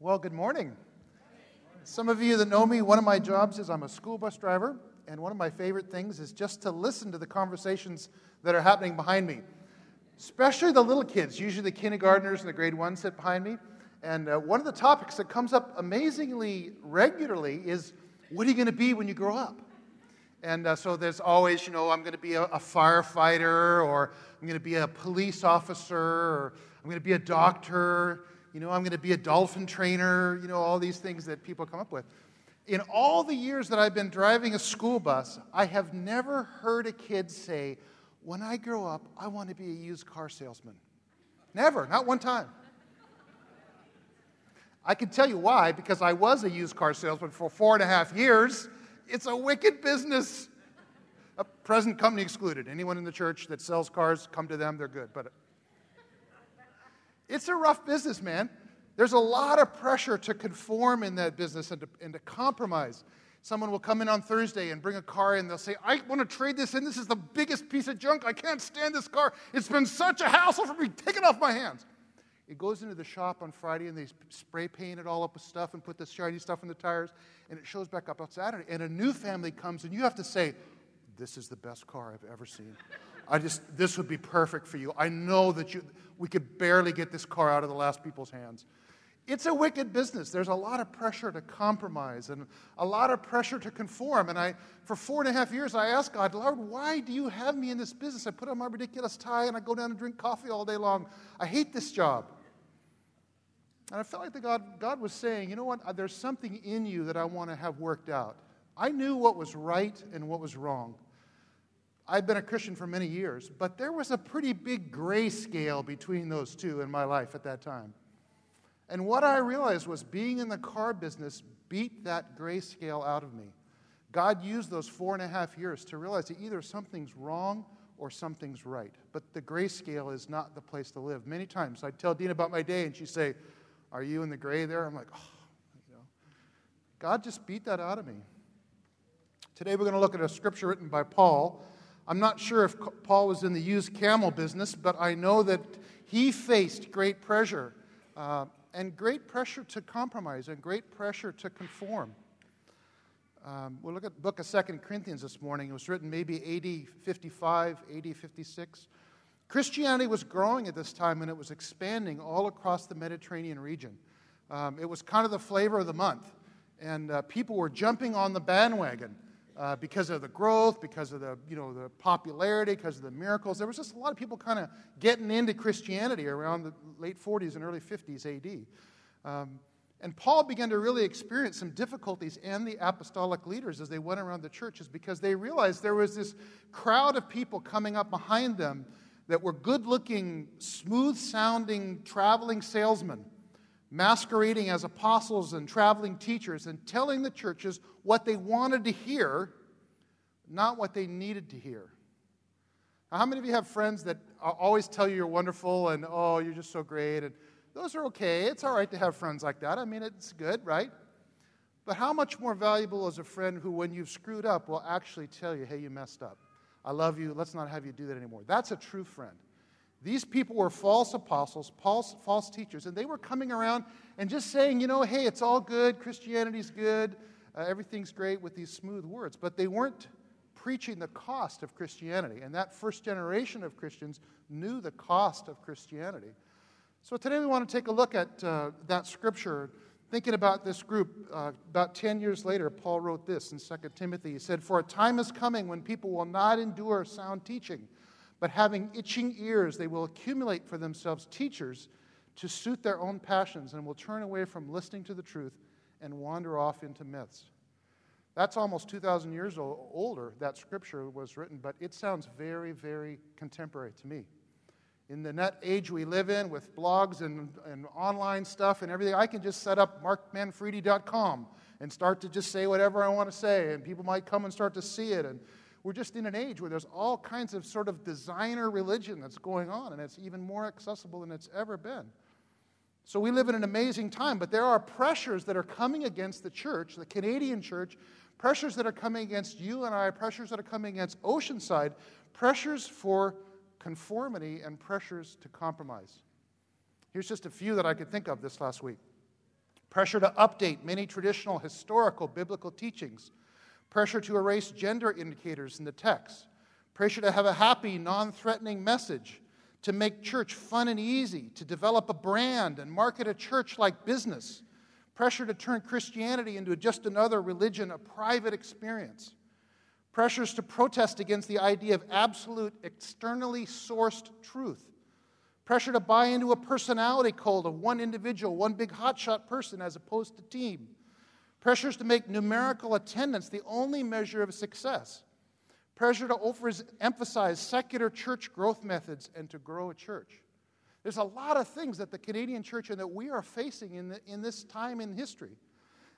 Well, good morning. Some of you that know me, one of my jobs is I'm a school bus driver, and one of my favorite things is just to listen to the conversations that are happening behind me, especially the little kids. Usually the kindergartners and the grade one sit behind me. And uh, one of the topics that comes up amazingly regularly is what are you going to be when you grow up? And uh, so there's always, you know, I'm going to be a, a firefighter, or I'm going to be a police officer, or I'm going to be a doctor, you know, I'm going to be a dolphin trainer, you know, all these things that people come up with. In all the years that I've been driving a school bus, I have never heard a kid say, When I grow up, I want to be a used car salesman. Never, not one time. I can tell you why, because I was a used car salesman for four and a half years. It's a wicked business. A present company excluded. Anyone in the church that sells cars, come to them, they're good. But it's a rough business, man. There's a lot of pressure to conform in that business and to, and to compromise. Someone will come in on Thursday and bring a car in. They'll say, I want to trade this in. This is the biggest piece of junk. I can't stand this car. It's been such a hassle for me. Take it off my hands. It goes into the shop on Friday and they spray paint it all up with stuff and put the shiny stuff in the tires and it shows back up on Saturday. And a new family comes and you have to say, This is the best car I've ever seen. I just, this would be perfect for you. I know that you, we could barely get this car out of the last people's hands. It's a wicked business. There's a lot of pressure to compromise and a lot of pressure to conform. And I, for four and a half years, I asked God, Lord, why do you have me in this business? I put on my ridiculous tie and I go down and drink coffee all day long. I hate this job. And I felt like the God, God was saying, you know what? There's something in you that I want to have worked out. I knew what was right and what was wrong. I've been a Christian for many years, but there was a pretty big gray scale between those two in my life at that time. And what I realized was being in the car business beat that gray scale out of me. God used those four and a half years to realize that either something's wrong or something's right. But the gray scale is not the place to live. Many times I'd tell Dean about my day, and she'd say, are you in the gray there? I'm like, oh, you know. God just beat that out of me. Today we're going to look at a scripture written by Paul. I'm not sure if Paul was in the used camel business, but I know that he faced great pressure uh, and great pressure to compromise and great pressure to conform. Um, we'll look at the book of Second Corinthians this morning. It was written maybe AD 55, AD 56. Christianity was growing at this time and it was expanding all across the Mediterranean region. Um, it was kind of the flavor of the month, and uh, people were jumping on the bandwagon. Uh, because of the growth, because of the, you know, the popularity, because of the miracles. There was just a lot of people kind of getting into Christianity around the late 40s and early 50s AD. Um, and Paul began to really experience some difficulties and the apostolic leaders as they went around the churches because they realized there was this crowd of people coming up behind them that were good looking, smooth sounding, traveling salesmen, masquerading as apostles and traveling teachers, and telling the churches what they wanted to hear, not what they needed to hear. Now, how many of you have friends that always tell you you're wonderful and, oh, you're just so great? And those are okay. It's all right to have friends like that. I mean, it's good, right? But how much more valuable is a friend who, when you've screwed up, will actually tell you, hey, you messed up? I love you. Let's not have you do that anymore. That's a true friend. These people were false apostles, false, false teachers, and they were coming around and just saying, you know, hey, it's all good, Christianity's good, uh, everything's great with these smooth words. But they weren't preaching the cost of Christianity. And that first generation of Christians knew the cost of Christianity. So today we want to take a look at uh, that scripture Thinking about this group, uh, about 10 years later, Paul wrote this in 2 Timothy. He said, For a time is coming when people will not endure sound teaching, but having itching ears, they will accumulate for themselves teachers to suit their own passions and will turn away from listening to the truth and wander off into myths. That's almost 2,000 years older, that scripture was written, but it sounds very, very contemporary to me in the net age we live in with blogs and, and online stuff and everything, I can just set up markmanfredi.com and start to just say whatever I want to say, and people might come and start to see it. And we're just in an age where there's all kinds of sort of designer religion that's going on, and it's even more accessible than it's ever been. So we live in an amazing time, but there are pressures that are coming against the church, the Canadian church, pressures that are coming against you and I, pressures that are coming against Oceanside, pressures for conformity and pressures to compromise. Here's just a few that I could think of this last week. pressure to update many traditional historical biblical teachings, pressure to erase gender indicators in the text, pressure to have a happy, non threatening message, to make church fun and easy, to develop a brand and market a church like business, pressure to turn Christianity into just another religion, a private experience, pressures to protest against the idea of absolute, externally sourced truth pressure to buy into a personality cult of one individual, one big hotshot person as opposed to team, pressures to make numerical attendance the only measure of success, pressure to overemphasize secular church growth methods and to grow a church. There's a lot of things that the Canadian church and that we are facing in, the, in this time in history.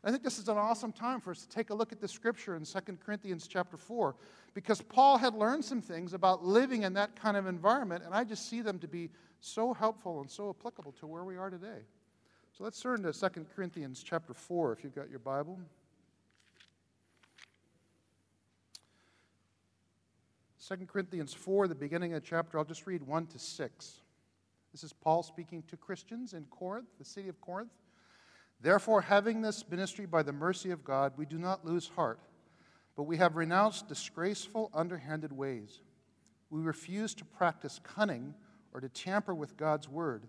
I think this is an awesome time for us to take a look at the scripture in 2 Corinthians chapter 4 because Paul had learned some things about living in that kind of environment, and I just see them to be so helpful and so applicable to where we are today. So let's turn to 2 Corinthians chapter 4 if you've got your Bible. Second Corinthians 4, the beginning of the chapter, I'll just read 1 to 6. This is Paul speaking to Christians in Corinth, the city of Corinth. Therefore, having this ministry by the mercy of God, we do not lose heart, but we have renounced disgraceful, underhanded ways. We refuse to practice cunning or to tamper with God's word,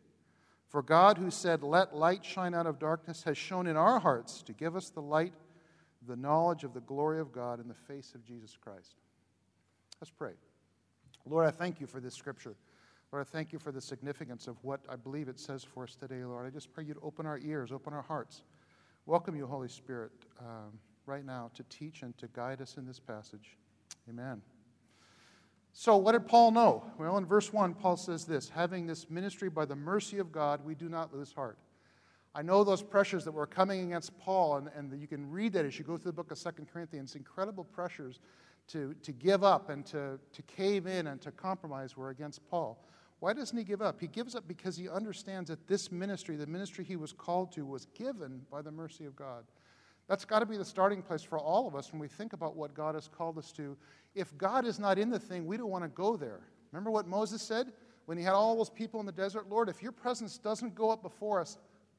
For God, who said, Let light shine out of darkness, has shown in our hearts to give us the light, the knowledge of the glory of God in the face of Jesus Christ. Let's pray. Lord, I thank you for this scripture. Lord, I thank you for the significance of what I believe it says for us today, Lord. I just pray you to open our ears, open our hearts. Welcome you, Holy Spirit, um, right now to teach and to guide us in this passage. Amen. So, what did Paul know? Well, in verse 1, Paul says this Having this ministry by the mercy of God, we do not lose heart. I know those pressures that were coming against Paul, and, and you can read that as you go through the book of Second Corinthians. Incredible pressures to, to give up and to, to cave in and to compromise were against Paul. Why doesn't he give up? He gives up because he understands that this ministry, the ministry he was called to, was given by the mercy of God. That's got to be the starting place for all of us when we think about what God has called us to. If God is not in the thing, we don't want to go there. Remember what Moses said when he had all those people in the desert? Lord, if your presence doesn't go up before us,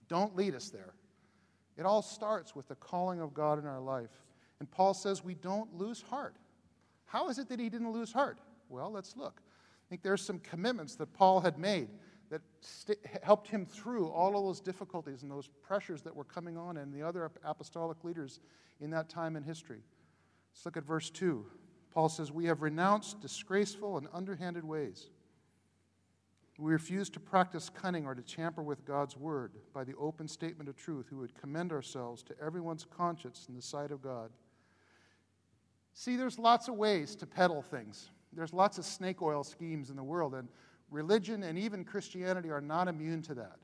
don't lead us there. It all starts with the calling of God in our life. And Paul says we don't lose heart. How is it that he didn't lose heart? Well, let's look. I think there's some commitments that Paul had made that st- helped him through all of those difficulties and those pressures that were coming on and the other apostolic leaders in that time in history. Let's look at verse 2. Paul says, We have renounced disgraceful and underhanded ways. We refuse to practice cunning or to tamper with God's word by the open statement of truth, who would commend ourselves to everyone's conscience in the sight of God. See, there's lots of ways to peddle things. There's lots of snake oil schemes in the world, and religion and even Christianity are not immune to that.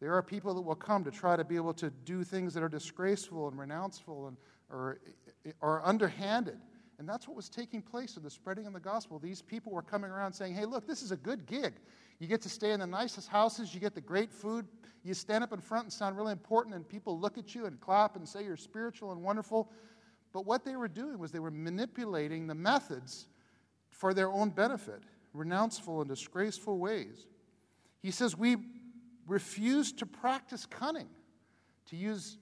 There are people that will come to try to be able to do things that are disgraceful and renounceful and, or, or underhanded. And that's what was taking place in the spreading of the gospel. These people were coming around saying, hey, look, this is a good gig. You get to stay in the nicest houses, you get the great food, you stand up in front and sound really important, and people look at you and clap and say you're spiritual and wonderful. But what they were doing was they were manipulating the methods for their own benefit renounceful and disgraceful ways. He says we refuse to practice cunning, to use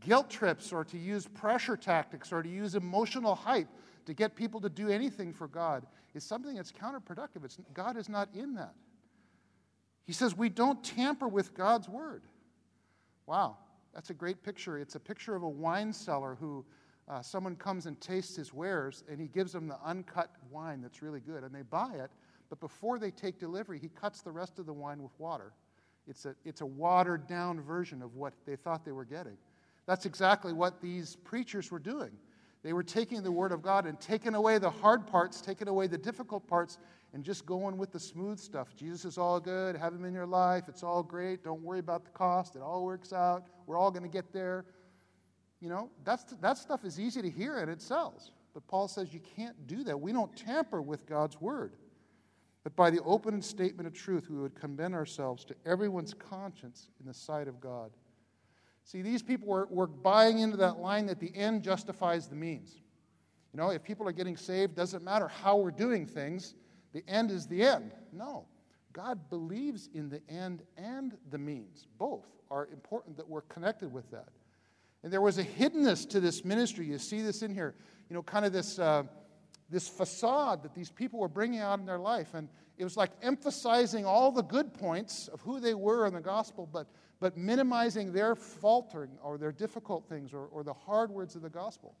guilt trips or to use pressure tactics or to use emotional hype to get people to do anything for God is something that's counterproductive. It's, God is not in that. He says we don't tamper with God's word. Wow, that's a great picture. It's a picture of a wine seller who uh, someone comes and tastes his wares and he gives them the uncut wine that's really good and they buy it but before they take delivery, he cuts the rest of the wine with water. It's a, it's a watered down version of what they thought they were getting. That's exactly what these preachers were doing. They were taking the Word of God and taking away the hard parts, taking away the difficult parts, and just going with the smooth stuff. Jesus is all good. Have Him in your life. It's all great. Don't worry about the cost. It all works out. We're all going to get there. You know, that's, that stuff is easy to hear and it sells. But Paul says you can't do that. We don't tamper with God's word. But by the open statement of truth, we would commend ourselves to everyone's conscience in the sight of God. See, these people were, were buying into that line that the end justifies the means. You know, if people are getting saved, doesn't matter how we're doing things, the end is the end. No. God believes in the end and the means. Both are important that we're connected with that. And there was a hiddenness to this ministry. You see this in here. You know, kind of this, uh, this facade that these people were bringing out in their life. And it was like emphasizing all the good points of who they were in the gospel, but, but minimizing their faltering or their difficult things or, or the hard words of the gospel.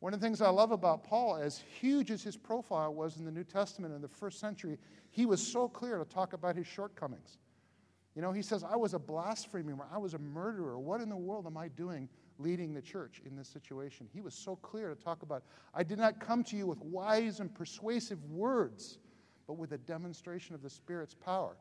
One of the things I love about Paul, as huge as his profile was in the New Testament in the first century, he was so clear to talk about his shortcomings. You know, he says, I was a blasphemer, I was a murderer. What in the world am I doing leading the church in this situation? He was so clear to talk about, I did not come to you with wise and persuasive words, but with a demonstration of the Spirit's power.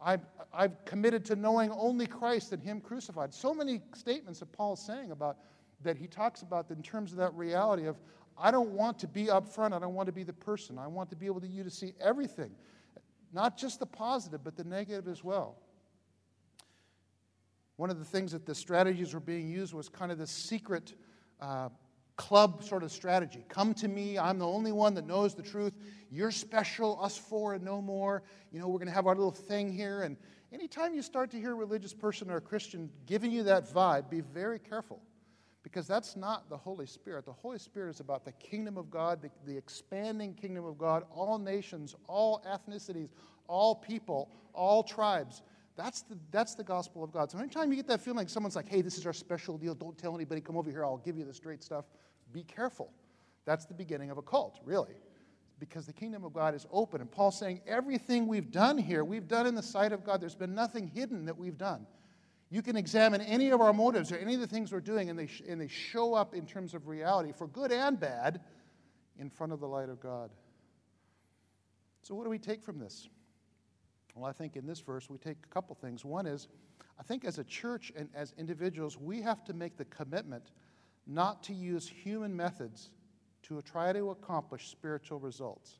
I've, I've committed to knowing only Christ and Him crucified. So many statements that Paul's saying about that he talks about in terms of that reality of I don't want to be up front, I don't want to be the person. I want to be able to you to see everything. Not just the positive, but the negative as well. One of the things that the strategies were being used was kind of this secret uh, club sort of strategy. Come to me, I'm the only one that knows the truth. You're special, us four and no more. You know, we're going to have our little thing here. And anytime you start to hear a religious person or a Christian giving you that vibe, be very careful because that's not the Holy Spirit. The Holy Spirit is about the kingdom of God, the, the, expanding kingdom of God, all nations, all ethnicities, all people, all tribes. That's the, that's the gospel of God. So anytime you get that feeling like someone's like, hey, this is our special deal, don't tell anybody, come over here, I'll give you the straight stuff, be careful. That's the beginning of a cult, really. Because the kingdom of God is open. And Paul's saying everything we've done here, we've done in the sight of God. There's been nothing hidden that we've done. You can examine any of our motives or any of the things we're doing, and they, sh- and they show up in terms of reality, for good and bad, in front of the light of God. So, what do we take from this? Well, I think in this verse we take a couple things. One is, I think as a church and as individuals, we have to make the commitment not to use human methods to try to accomplish spiritual results.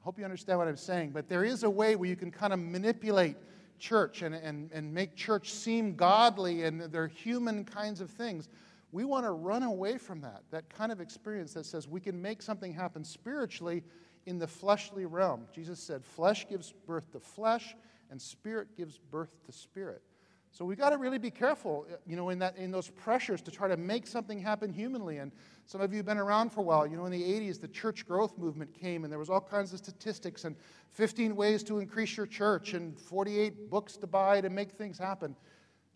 I hope you understand what I'm saying, but there is a way where you can kind of manipulate church and, and, and make church seem godly and they're human kinds of things. We want to run away from that, that kind of experience that says we can make something happen spiritually in the fleshly realm. Jesus said, flesh gives birth to flesh, and spirit gives birth to spirit. So we've got to really be careful, you know, in that in those pressures to try to make something happen humanly. And some of you have been around for a while. You know, in the 80s, the church growth movement came, and there was all kinds of statistics and 15 ways to increase your church and 48 books to buy to make things happen.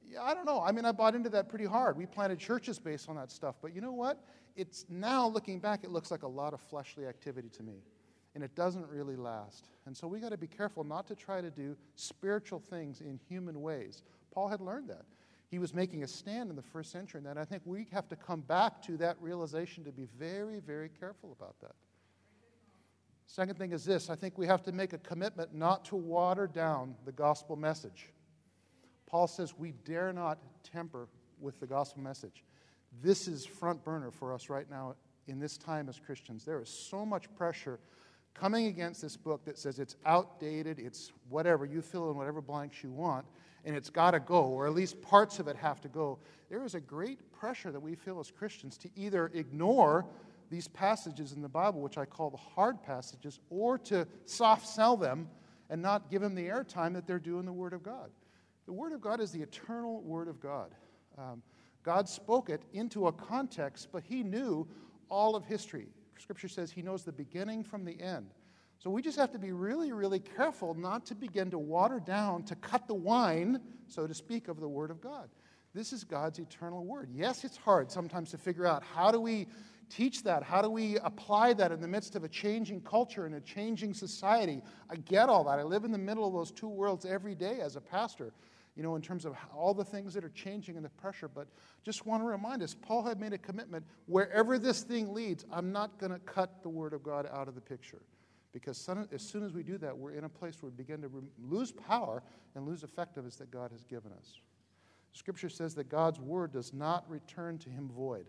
Yeah, I don't know. I mean, I bought into that pretty hard. We planted churches based on that stuff. But you know what? It's now looking back, it looks like a lot of fleshly activity to me and it doesn't really last. And so we got to be careful not to try to do spiritual things in human ways. Paul had learned that. He was making a stand in the first century, and I think we have to come back to that realization to be very, very careful about that. Second thing is this I think we have to make a commitment not to water down the gospel message. Paul says we dare not temper with the gospel message. This is front burner for us right now in this time as Christians. There is so much pressure coming against this book that says it's outdated, it's whatever, you fill in whatever blanks you want, and it's got to go, or at least parts of it have to go. There is a great pressure that we feel as Christians to either ignore these passages in the Bible, which I call the hard passages, or to soft sell them and not give them the airtime that they're due in the Word of God. The Word of God is the eternal Word of God. Um, God spoke it into a context, but He knew all of history. Scripture says He knows the beginning from the end. So we just have to be really, really careful not to begin to water down, to cut the wine, so to speak, of the Word of God. This is God's eternal Word. Yes, it's hard sometimes to figure out how do we teach that? How do we apply that in the midst of a changing culture and a changing society? I get all that. I live in the middle of those two worlds every day as a pastor you know, in terms of all the things that are changing and the pressure. But just want to remind us Paul had made a commitment wherever this thing leads, I'm not going to cut the Word of God out of the picture. Because as soon as we do that, we're in a place where we begin to lose power and lose effectiveness that God has given us. Scripture says that God's word does not return to him void.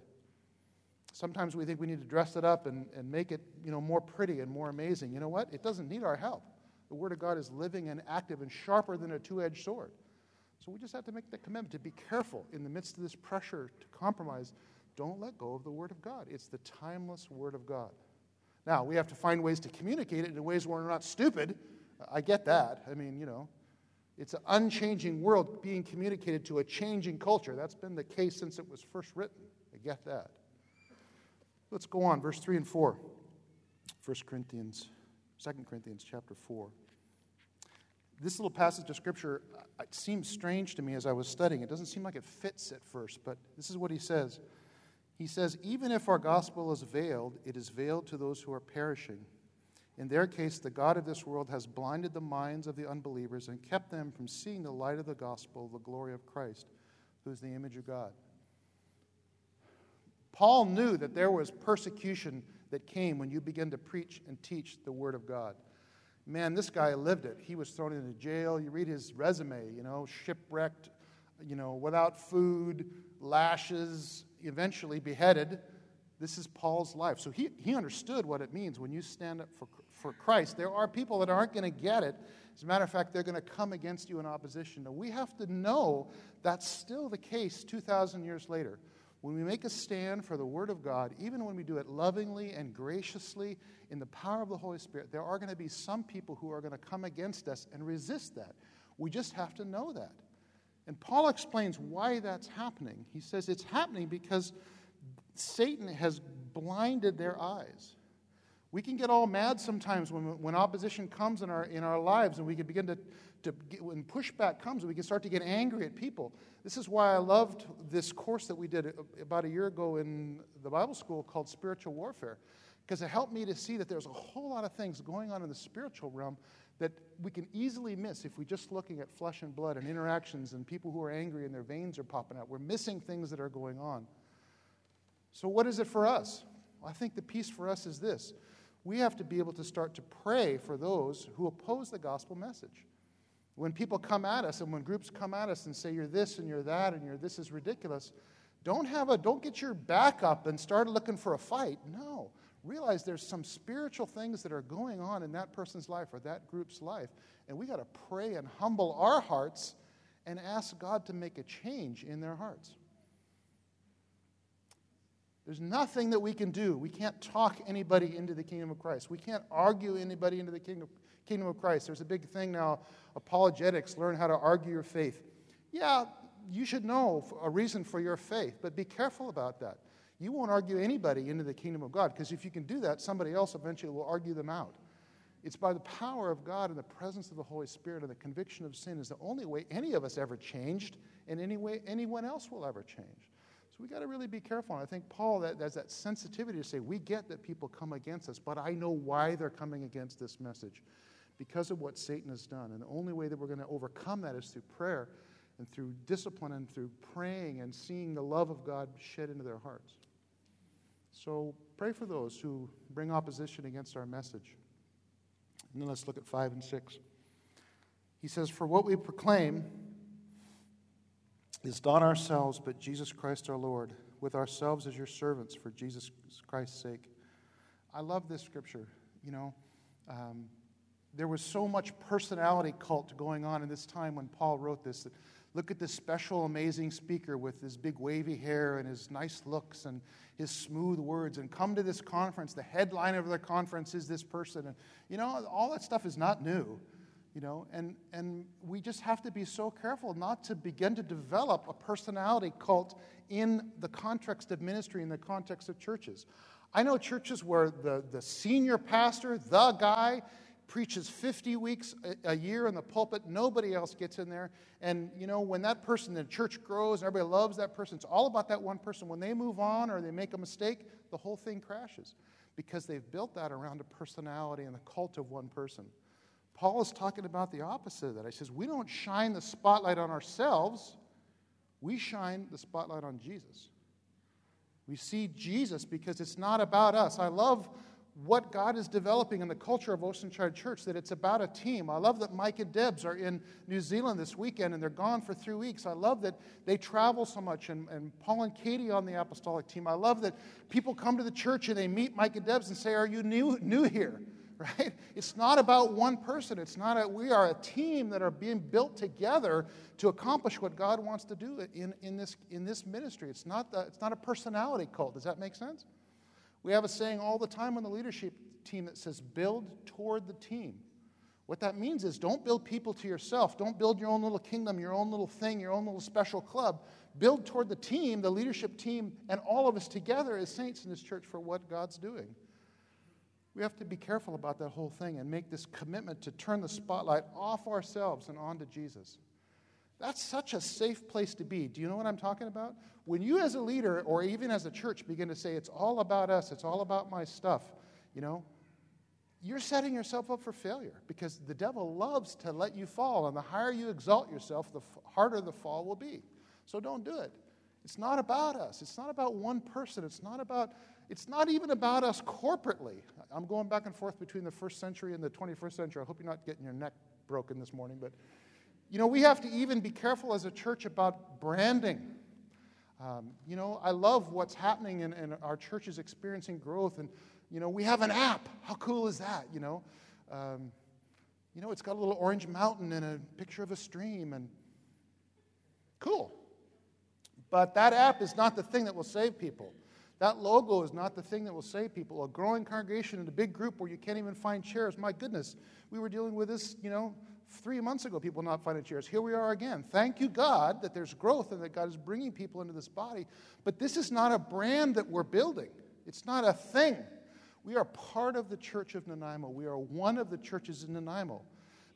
Sometimes we think we need to dress it up and, and make it you know, more pretty and more amazing. You know what? It doesn't need our help. The Word of God is living and active and sharper than a two edged sword. So we just have to make that commitment to be careful in the midst of this pressure to compromise. Don't let go of the Word of God. It's the timeless Word of God. Now, we have to find ways to communicate it in ways where we're not stupid. I get that. I mean, you know, it's an unchanging world being communicated to a changing culture. That's been the case since it was first written. I get that. Let's go on, verse 3 and 4. 1 Corinthians, 2 Corinthians chapter 4. This little passage of scripture uh, seems strange to me as I was studying. It doesn't seem like it fits at first, but this is what he says. He says, Even if our gospel is veiled, it is veiled to those who are perishing. In their case, the God of this world has blinded the minds of the unbelievers and kept them from seeing the light of the gospel, the glory of Christ, who is the image of God. Paul knew that there was persecution that came when you begin to preach and teach the Word of God. Man, this guy lived it. He was thrown into jail. You read his resume, you know, shipwrecked, you know, without food, lashes, eventually beheaded. This is Paul's life. So he, he understood what it means when you stand up for, for Christ. There are people that aren't going to get it. As a matter of fact, they're going to come against you in opposition. Now, we have to know that's still the case 2,000 years later. When we make a stand for the Word of God, even when we do it lovingly and graciously in the power of the Holy Spirit, there are going to be some people who are going to come against us and resist that. We just have to know that. And Paul explains why that's happening. He says it's happening because Satan has blinded their eyes. We can get all mad sometimes when, when opposition comes in our, in our lives and we can begin to to get, when pushback comes, we can start to get angry at people. This is why I loved this course that we did uh, about a year ago in the Bible school called Spiritual Warfare, because it helped me to see that there's a whole lot of things going on in the spiritual realm that we can easily miss if we're just looking at flesh and blood and interactions and people who are angry and their veins are popping out. We're missing things that are going on. So, what is it for us? Well, I think the piece for us is this we have to be able to start to pray for those who oppose the gospel message. When people come at us and when groups come at us and say you're this and you're that and you're this is ridiculous, don't have a don't get your back up and start looking for a fight. No. Realize there's some spiritual things that are going on in that person's life or that group's life, and we got to pray and humble our hearts and ask God to make a change in their hearts. There's nothing that we can do. We can't talk anybody into the kingdom of Christ. We can't argue anybody into the kingdom, kingdom of Christ. There's a big thing now apologetics, learn how to argue your faith. Yeah, you should know a reason for your faith, but be careful about that. You won't argue anybody into the kingdom of God because if you can do that, somebody else eventually will argue them out. It's by the power of God and the presence of the Holy Spirit and the conviction of sin is the only way any of us ever changed, and any way anyone else will ever change. We got to really be careful. And I think Paul that, has that sensitivity to say, we get that people come against us, but I know why they're coming against this message because of what Satan has done. And the only way that we're going to overcome that is through prayer and through discipline and through praying and seeing the love of God shed into their hearts. So pray for those who bring opposition against our message. And then let's look at 5 and 6. He says, For what we proclaim is not ourselves, but Jesus Christ our Lord, with ourselves as your servants for Jesus Christ's sake. I love this scripture. You know, um, there was so much personality cult going on in this time when Paul wrote this. That look at this special, amazing speaker with his big wavy hair and his nice looks and his smooth words, and come to this conference. The headline of the conference is this person. And, you know, all that stuff is not new, you know, and, and we just have to be so careful not to begin to develop a personality cult in the context of ministry, in the context of churches. I know churches where the, the senior pastor, the guy, preaches 50 weeks a year in the pulpit. Nobody else gets in there. And, you know, when that person, the church grows and everybody loves that person, it's all about that one person. When they move on or they make a mistake, the whole thing crashes because they've built that around a personality and the cult of one person. Paul is talking about the opposite of that. He says, We don't shine the spotlight on ourselves, we shine the spotlight on Jesus. We see Jesus because it's not about us. I love what God is developing in the culture of Oceanside Church, that it's about a team. I love that Mike and Debs are in New Zealand this weekend and they're gone for three weeks. I love that they travel so much, and, and Paul and Katie on the apostolic team. I love that people come to the church and they meet Mike and Debs and say, Are you new, new here? Right? It's not about one person. It's not a, we are a team that are being built together to accomplish what God wants to do in, in, this, in this ministry. It's not, the, it's not a personality cult. Does that make sense? We have a saying all the time on the leadership team that says, build toward the team. What that means is don't build people to yourself. Don't build your own little kingdom, your own little thing, your own little special club. Build toward the team, the leadership team, and all of us together as saints in this church for what God's doing. We have to be careful about that whole thing and make this commitment to turn the spotlight off ourselves and onto Jesus. That's such a safe place to be. Do you know what I'm talking about? When you, as a leader or even as a church, begin to say, it's all about us, it's all about my stuff, you know, you're setting yourself up for failure because the devil loves to let you fall. And the higher you exalt yourself, the harder the fall will be. So don't do it. It's not about us. It's not about one person. It's not about, it's not even about us corporately. I'm going back and forth between the first century and the 21st century. I hope you're not getting your neck broken this morning, but you know, we have to even be careful as a church about branding. Um, you know, I love what's happening and, and our church is experiencing growth. And, you know, we have an app. How cool is that? You know, um, you know, it's got a little orange mountain and a picture of a stream, and cool. But that app is not the thing that will save people. That logo is not the thing that will save people. A growing congregation in a big group where you can't even find chairs. My goodness, we were dealing with this, you know, three months ago, people not finding chairs. Here we are again. Thank you, God, that there's growth and that God is bringing people into this body. But this is not a brand that we're building, it's not a thing. We are part of the church of Nanaimo. We are one of the churches in Nanaimo.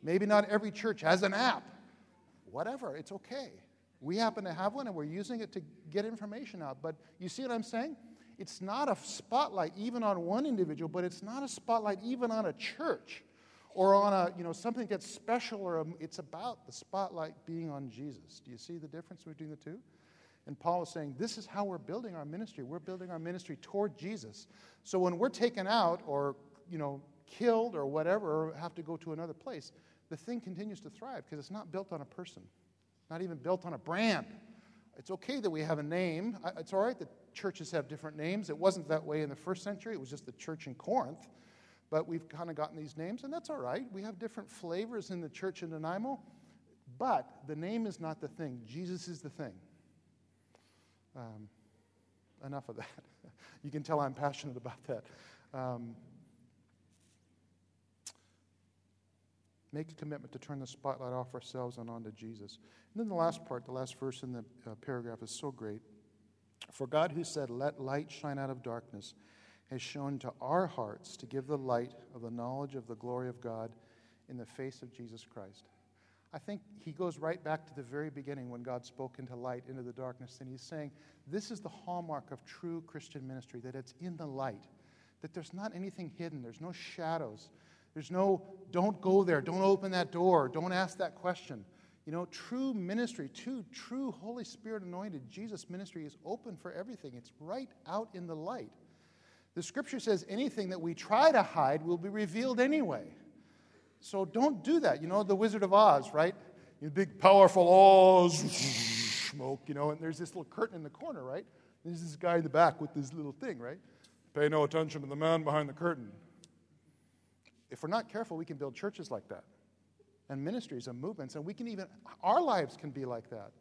Maybe not every church has an app. Whatever, it's okay. We happen to have one and we're using it to get information out. But you see what I'm saying? It's not a spotlight even on one individual, but it's not a spotlight even on a church or on a, you know, something that's special or a, it's about the spotlight being on Jesus. Do you see the difference between the two? And Paul is saying, this is how we're building our ministry. We're building our ministry toward Jesus. So when we're taken out or, you know, killed or whatever, or have to go to another place, the thing continues to thrive because it's not built on a person, not even built on a brand. It's okay that we have a name. It's all right that churches have different names. It wasn't that way in the first century, it was just the church in Corinth. But we've kind of gotten these names, and that's all right. We have different flavors in the church in Nanaimo, but the name is not the thing. Jesus is the thing. Um, enough of that. you can tell I'm passionate about that. Um, make a commitment to turn the spotlight off ourselves and onto Jesus. And then the last part, the last verse in the uh, paragraph is so great. For God, who said, Let light shine out of darkness, has shown to our hearts to give the light of the knowledge of the glory of God in the face of Jesus Christ. I think he goes right back to the very beginning when God spoke into light, into the darkness, and he's saying, This is the hallmark of true Christian ministry, that it's in the light, that there's not anything hidden, there's no shadows, there's no, don't go there, don't open that door, don't ask that question. You know, true ministry, true, true Holy Spirit anointed Jesus ministry is open for everything. It's right out in the light. The scripture says anything that we try to hide will be revealed anyway. So don't do that. You know, the Wizard of Oz, right? You big, powerful Oz, smoke, you know, and there's this little curtain in the corner, right? There's this guy in the back with this little thing, right? Pay no attention to the man behind the curtain. If we're not careful, we can build churches like that and ministries and movements, and we can even, our lives can be like that.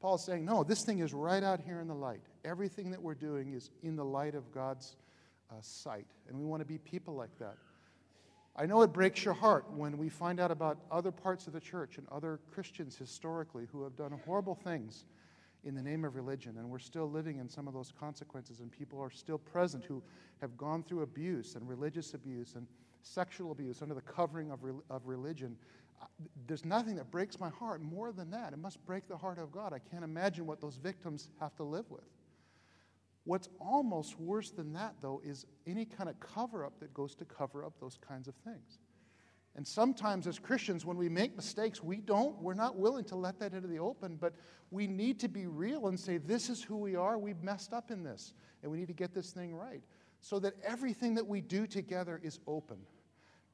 Paul's saying, no, this thing is right out here in the light. Everything that we're doing is in the light of God's uh, sight. And we want to be people like that. I know it breaks your heart when we find out about other parts of the church and other Christians historically who have done horrible things in the name of religion, and we're still living in some of those consequences, and people are still present who have gone through abuse and religious abuse and sexual abuse under the covering of, re- of religion. There's nothing that breaks my heart more than that. It must break the heart of God. I can't imagine what those victims have to live with. What's almost worse than that, though, is any kind of cover up that goes to cover up those kinds of things. And sometimes, as Christians, when we make mistakes, we don't, we're not willing to let that into the open, but we need to be real and say, This is who we are. We've messed up in this, and we need to get this thing right. so that everything that we do together is open.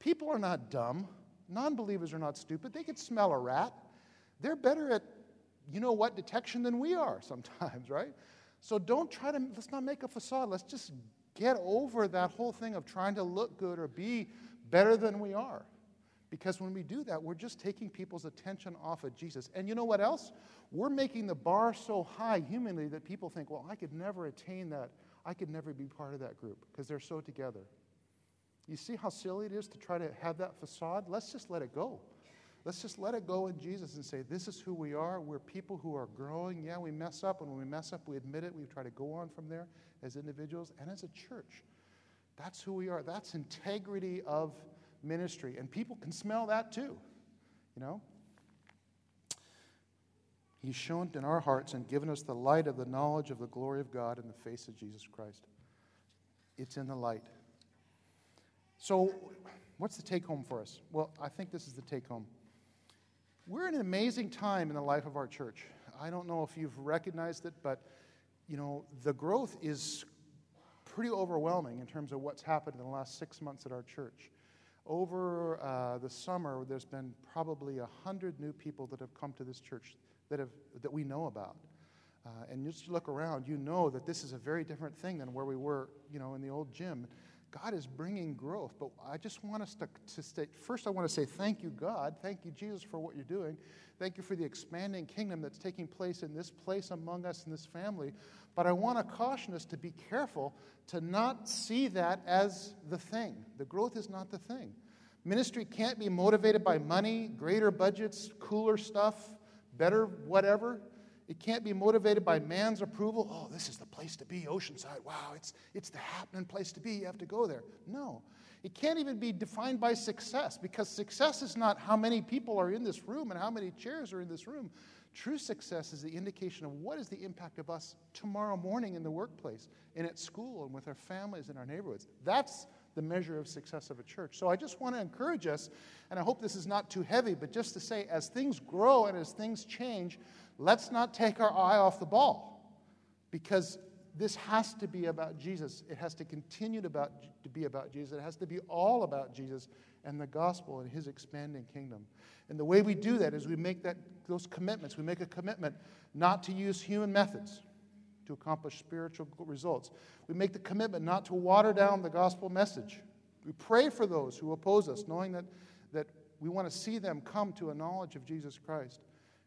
People are not dumb. Non believers are not stupid. They could smell a rat. They're better at, you know what, detection than we are sometimes, right? So don't try to, let's not make a facade. Let's just get over that whole thing of trying to look good or be better than we are. Because when we do that, we're just taking people's attention off of Jesus. And you know what else? We're making the bar so high humanly that people think, well, I could never attain that. I could never be part of that group because they're so together. You see how silly it is to try to have that facade? Let's just let it go. Let's just let it go in Jesus and say, This is who we are. We're people who are growing. Yeah, we mess up. And when we mess up, we admit it. We try to go on from there as individuals and as a church. That's who we are. That's integrity of ministry. And people can smell that too, you know? He's shone in our hearts and given us the light of the knowledge of the glory of God in the face of Jesus Christ. It's in the light. So, what's the take home for us? Well, I think this is the take home. We're in an amazing time in the life of our church. I don't know if you've recognized it, but you know, the growth is pretty overwhelming in terms of what's happened in the last six months at our church. Over uh, the summer, there's been probably a hundred new people that have come to this church that, have, that we know about. Uh, and just look around, you know that this is a very different thing than where we were, you know, in the old gym. God is bringing growth, but I just want us to, to state first, I want to say thank you, God. Thank you, Jesus, for what you're doing. Thank you for the expanding kingdom that's taking place in this place among us in this family. But I want to caution us to be careful to not see that as the thing. The growth is not the thing. Ministry can't be motivated by money, greater budgets, cooler stuff, better whatever. It can't be motivated by man's approval. Oh, this is the place to be, Oceanside. Wow, it's, it's the happening place to be. You have to go there. No. It can't even be defined by success because success is not how many people are in this room and how many chairs are in this room. True success is the indication of what is the impact of us tomorrow morning in the workplace and at school and with our families and our neighborhoods. That's the measure of success of a church. So I just want to encourage us, and I hope this is not too heavy, but just to say as things grow and as things change, let's not take our eye off the ball because this has to be about Jesus. It has to continue to, about, to be about Jesus. It has to be all about Jesus and the gospel and his expanding kingdom. And the way we do that is we make that, those commitments. We make a commitment not to use human methods to accomplish spiritual results. We make the commitment not to water down the gospel message. We pray for those who oppose us, knowing that, that we want to see them come to a knowledge of Jesus Christ.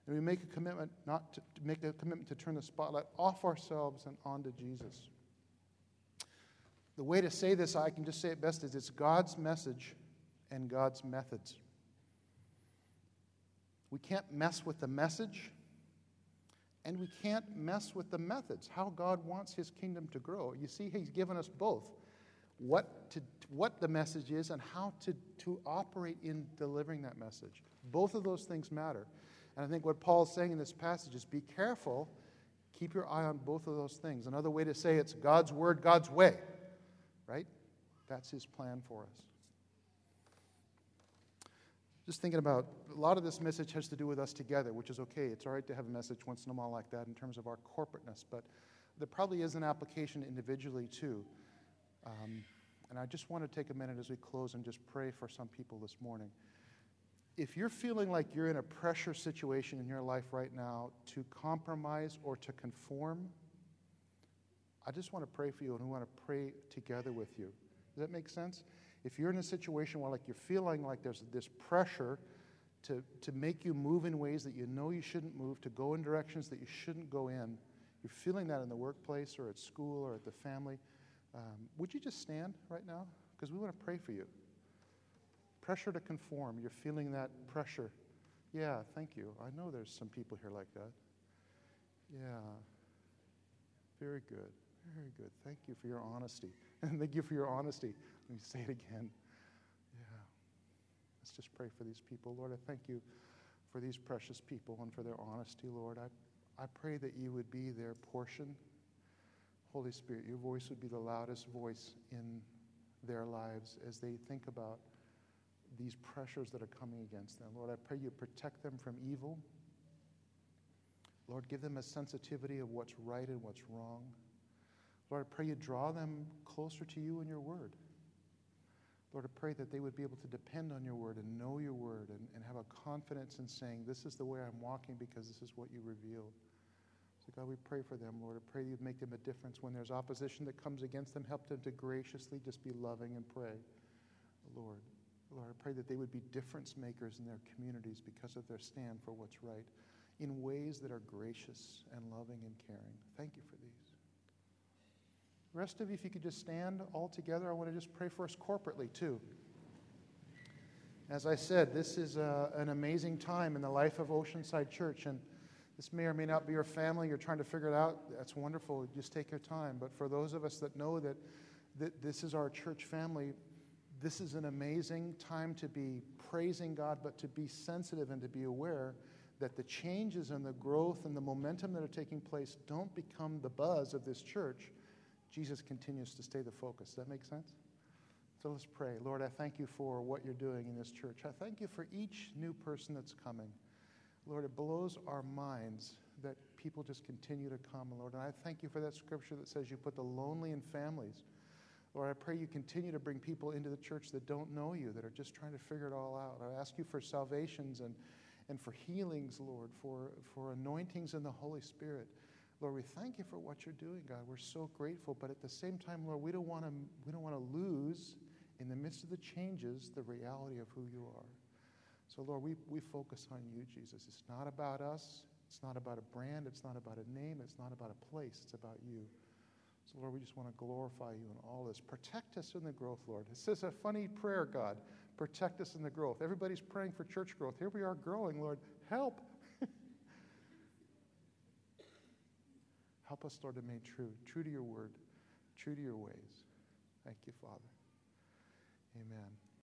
And we make a commitment not to, to make a commitment to turn the spotlight off ourselves and onto Jesus. The way to say this, I can just say it best, is it's God's message and God's methods. We can't mess with the message, and we can't mess with the methods, how God wants his kingdom to grow. You see, he's given us both what, to, what the message is and how to, to operate in delivering that message. Both of those things matter. And I think what Paul's saying in this passage is be careful, keep your eye on both of those things. Another way to say it's God's word, God's way, right? That's his plan for us. Just thinking about a lot of this message has to do with us together, which is okay. It's all right to have a message once in a while like that in terms of our corporateness, but there probably is an application individually too. Um, and I just want to take a minute as we close and just pray for some people this morning if you're feeling like you're in a pressure situation in your life right now to compromise or to conform, I just want to pray for you and we want to pray together with you. Does that make sense? If you're in a situation where like you're feeling like there's this pressure to, to make you move in ways that you know you shouldn't move, to go in directions that you shouldn't go in, you're feeling that in the workplace or at school or at the family, um, would you just stand right now? Because we want to pray for you. Pressure to conform. You're feeling that pressure. Yeah, thank you. I know there's some people here like that. Yeah. Very good. Very good. Thank you for your honesty. And thank you for your honesty. Let me say it again. Yeah. Let's just pray for these people. Lord, I thank you for these precious people and for their honesty, Lord. I, I pray that you would be their portion. Holy Spirit, your voice would be the loudest voice in their lives as they think about these pressures that are coming against them. Lord, I pray you protect them from evil. Lord, give them a sensitivity of what's right and what's wrong. Lord, I pray you draw them closer to you and your word. Lord, I pray that they would be able to depend on your word and know your word and, and have a confidence in saying, This is the way I'm walking because this is what you revealed. So, God, we pray for them, Lord. I pray you'd make them a difference when there's opposition that comes against them. Help them to graciously just be loving and pray, Lord. Lord, I pray that they would be difference makers in their communities because of their stand for what's right in ways that are gracious and loving and caring. Thank you for these. The rest of you, if you could just stand all together, I want to just pray for us corporately too. As I said, this is a, an amazing time in the life of Oceanside Church, and this may or may not be your family. You're trying to figure it out. That's wonderful. Just take your time. But for those of us that know that, that this is our church family, this is an amazing time to be praising God, but to be sensitive and to be aware that the changes and the growth and the momentum that are taking place don't become the buzz of this church. Jesus continues to stay the focus. Does that make sense? So let's pray. Lord, I thank you for what you're doing in this church. I thank you for each new person that's coming. Lord, it blows our minds that people just continue to come, Lord. And I thank you for that scripture that says you put the lonely in families. Lord, I pray you continue to bring people into the church that don't know you, that are just trying to figure it all out. I ask you for salvations and, and for healings, Lord, for, for anointings in the Holy Spirit. Lord, we thank you for what you're doing, God. We're so grateful. But at the same time, Lord, we don't want to, we don't want to lose, in the midst of the changes, the reality of who you are. So, Lord, we, we focus on you, Jesus. It's not about us. It's not about a brand. It's not about a name. It's not about a place. It's about you. So, Lord, we just want to glorify you in all this. Protect us in the growth, Lord. It says a funny prayer, God. Protect us in the growth. Everybody's praying for church growth. Here we are growing, Lord. Help. Help us, Lord, to remain true, true to your word, true to your ways. Thank you, Father. Amen.